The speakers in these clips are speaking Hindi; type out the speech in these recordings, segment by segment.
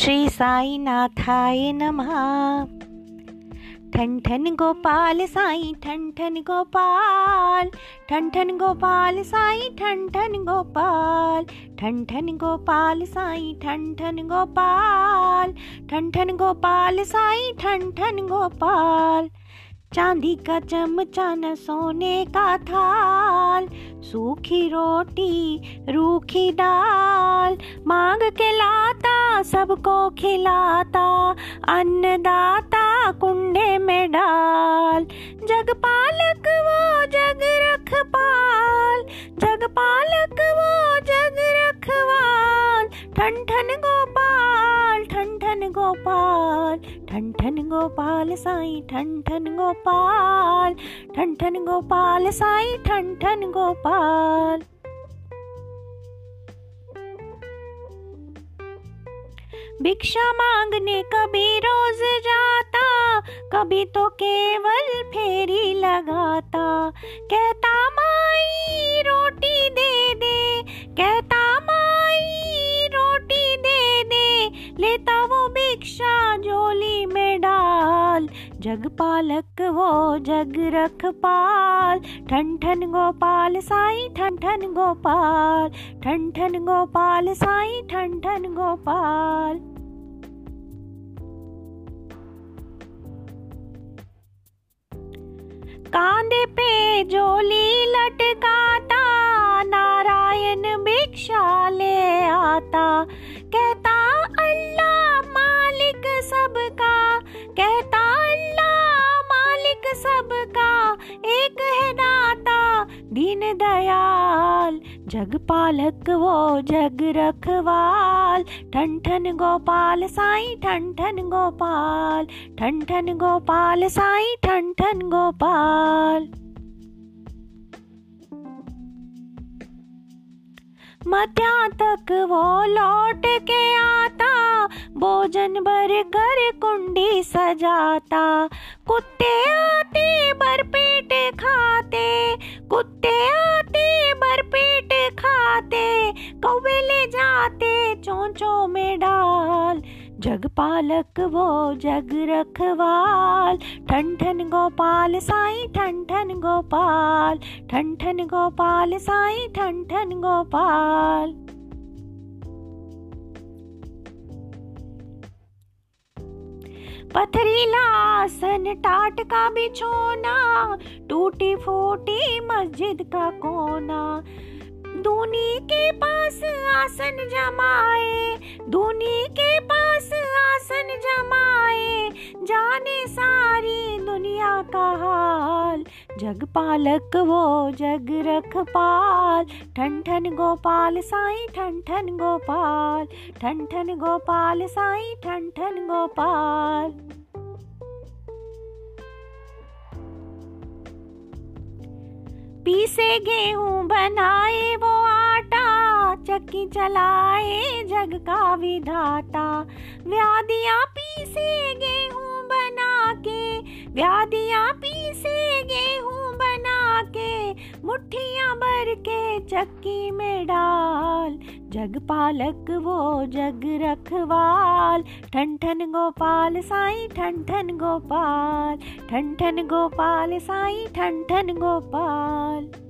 श्री साई नाथाय नमः। ठन ठन गोपाल साई ठन ठन गोपाल ठन ठन गोपाल साई ठन ठन गोपाल ठन ठन गोपाल साई ठन ठन गोपाल ठन ठन गोपाल साई ठन ठन गोपाल। चांदी का चमचा न सोने का थाल, सूखी रोटी, रूखी दाल, मांग के लाता, सबको खिलाता, अन्नदाता कुंडे में डाल। जग गोपाल ठन ठन गोपाल साई ठन ठन गोपाल ठन ठन गोपाल साई ठन ठन गोपाल। भिक्षा मांगने कभी रोज जाता, कभी तो केवल फेरी लगाता। कहता, माई, रोटी दे दे। कहता, माई, रोटी दे दे। लेता जग पालक वो जग रखपाल ठन ठन गोपाल साई, ठन ठन गोपाल। ठन ठन गोपाल साई, ठन ठन गोपाल। कांधे पे जोली लटकाता, नारायण भिक्षा ले आता। कहता, अल्लाह दीन दयाल, जग पालक वो जग रखवाल। ठन ठन गोपाल साई, ठन ठन गोपाल। ठन ठन गोपाल साई, ठन ठन गोपाल। मध्या तक वो लौट के आता, भोजन भर कर कुंडी सजाता। कुत्ते आते आते भरपेट खाते कौवे ले जाते, चोंचों में डाल। जग पालक वो जग रखवाल। ठन ठन गोपाल साई, ठन ठन गोपाल। ठन ठन गोपाल साई, ठन ठन गोपाल। पथरीला आसन टाट का बिछोना टूटी फूटी मस्जिद का कोना। दूनी के पास आसन जमाए दूनी के पास आसन जमाए, जाने सारी दुनिया का हाल। जग पालक वो जग रखपाल ठन ठन गोपाल साई, ठन ठन गोपाल। ठन ठन गोपाल साई, ठन ठन गोपाल। पीसे गेहूँ बनाए वो आटा, चक्की चलाए जग का विधाता। व्याधियाँ पीसे गेहूँ बना के व्याधियाँ पीसे गेहूँ बना के मुठ्ठियाँ भर के चक्की में डाल। जग पालक वो जग रखवाल। ठन ठन गोपाल साई, ठन ठन गोपाल। ठन ठन गोपाल साई, ठन ठन गोपाल।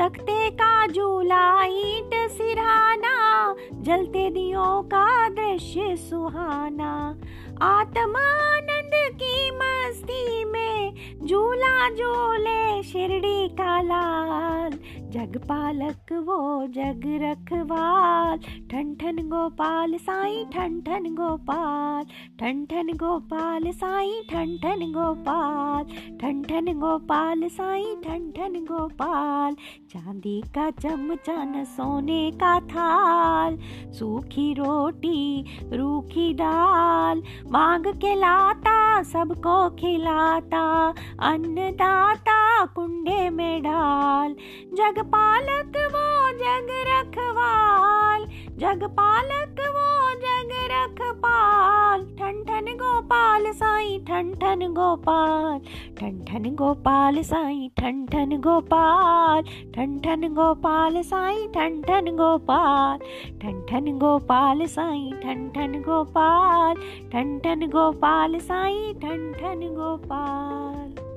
तख्ते का झूला ईट सिराना, जलते दियों का दृश्य सुहाना। आत्मानंद की मस्ती में झूला झूले शिरडी का लाल। जग पालक वो जग रखवाल। ठन ठन गोपाल साई, ठन ठन गोपाल। ठन ठन गोपाल साई, ठन ठन गोपाल। ठन ठन गोपाल साई, ठन ठन गोपाल। चांदी का चमचन, सोने का थाल। सूखी रोटी, रूखी दाल। मांग के लाता सबको खिलाता, अन्नदाता कुंडे में डाल। जग पालक वो जग रखवाल, जग पालक वो जग रखपाल। ठन गोपाल साई ठन ठन गोपाल ठन ठन गोपाल साई ठन ठन गोपाल ठन ठन गोपाल साई ठन ठन गोपाल ठन ठन गोपाल साई ठन ठन गोपाल ठन ठन गोपाल साई ठन ठन गोपाल।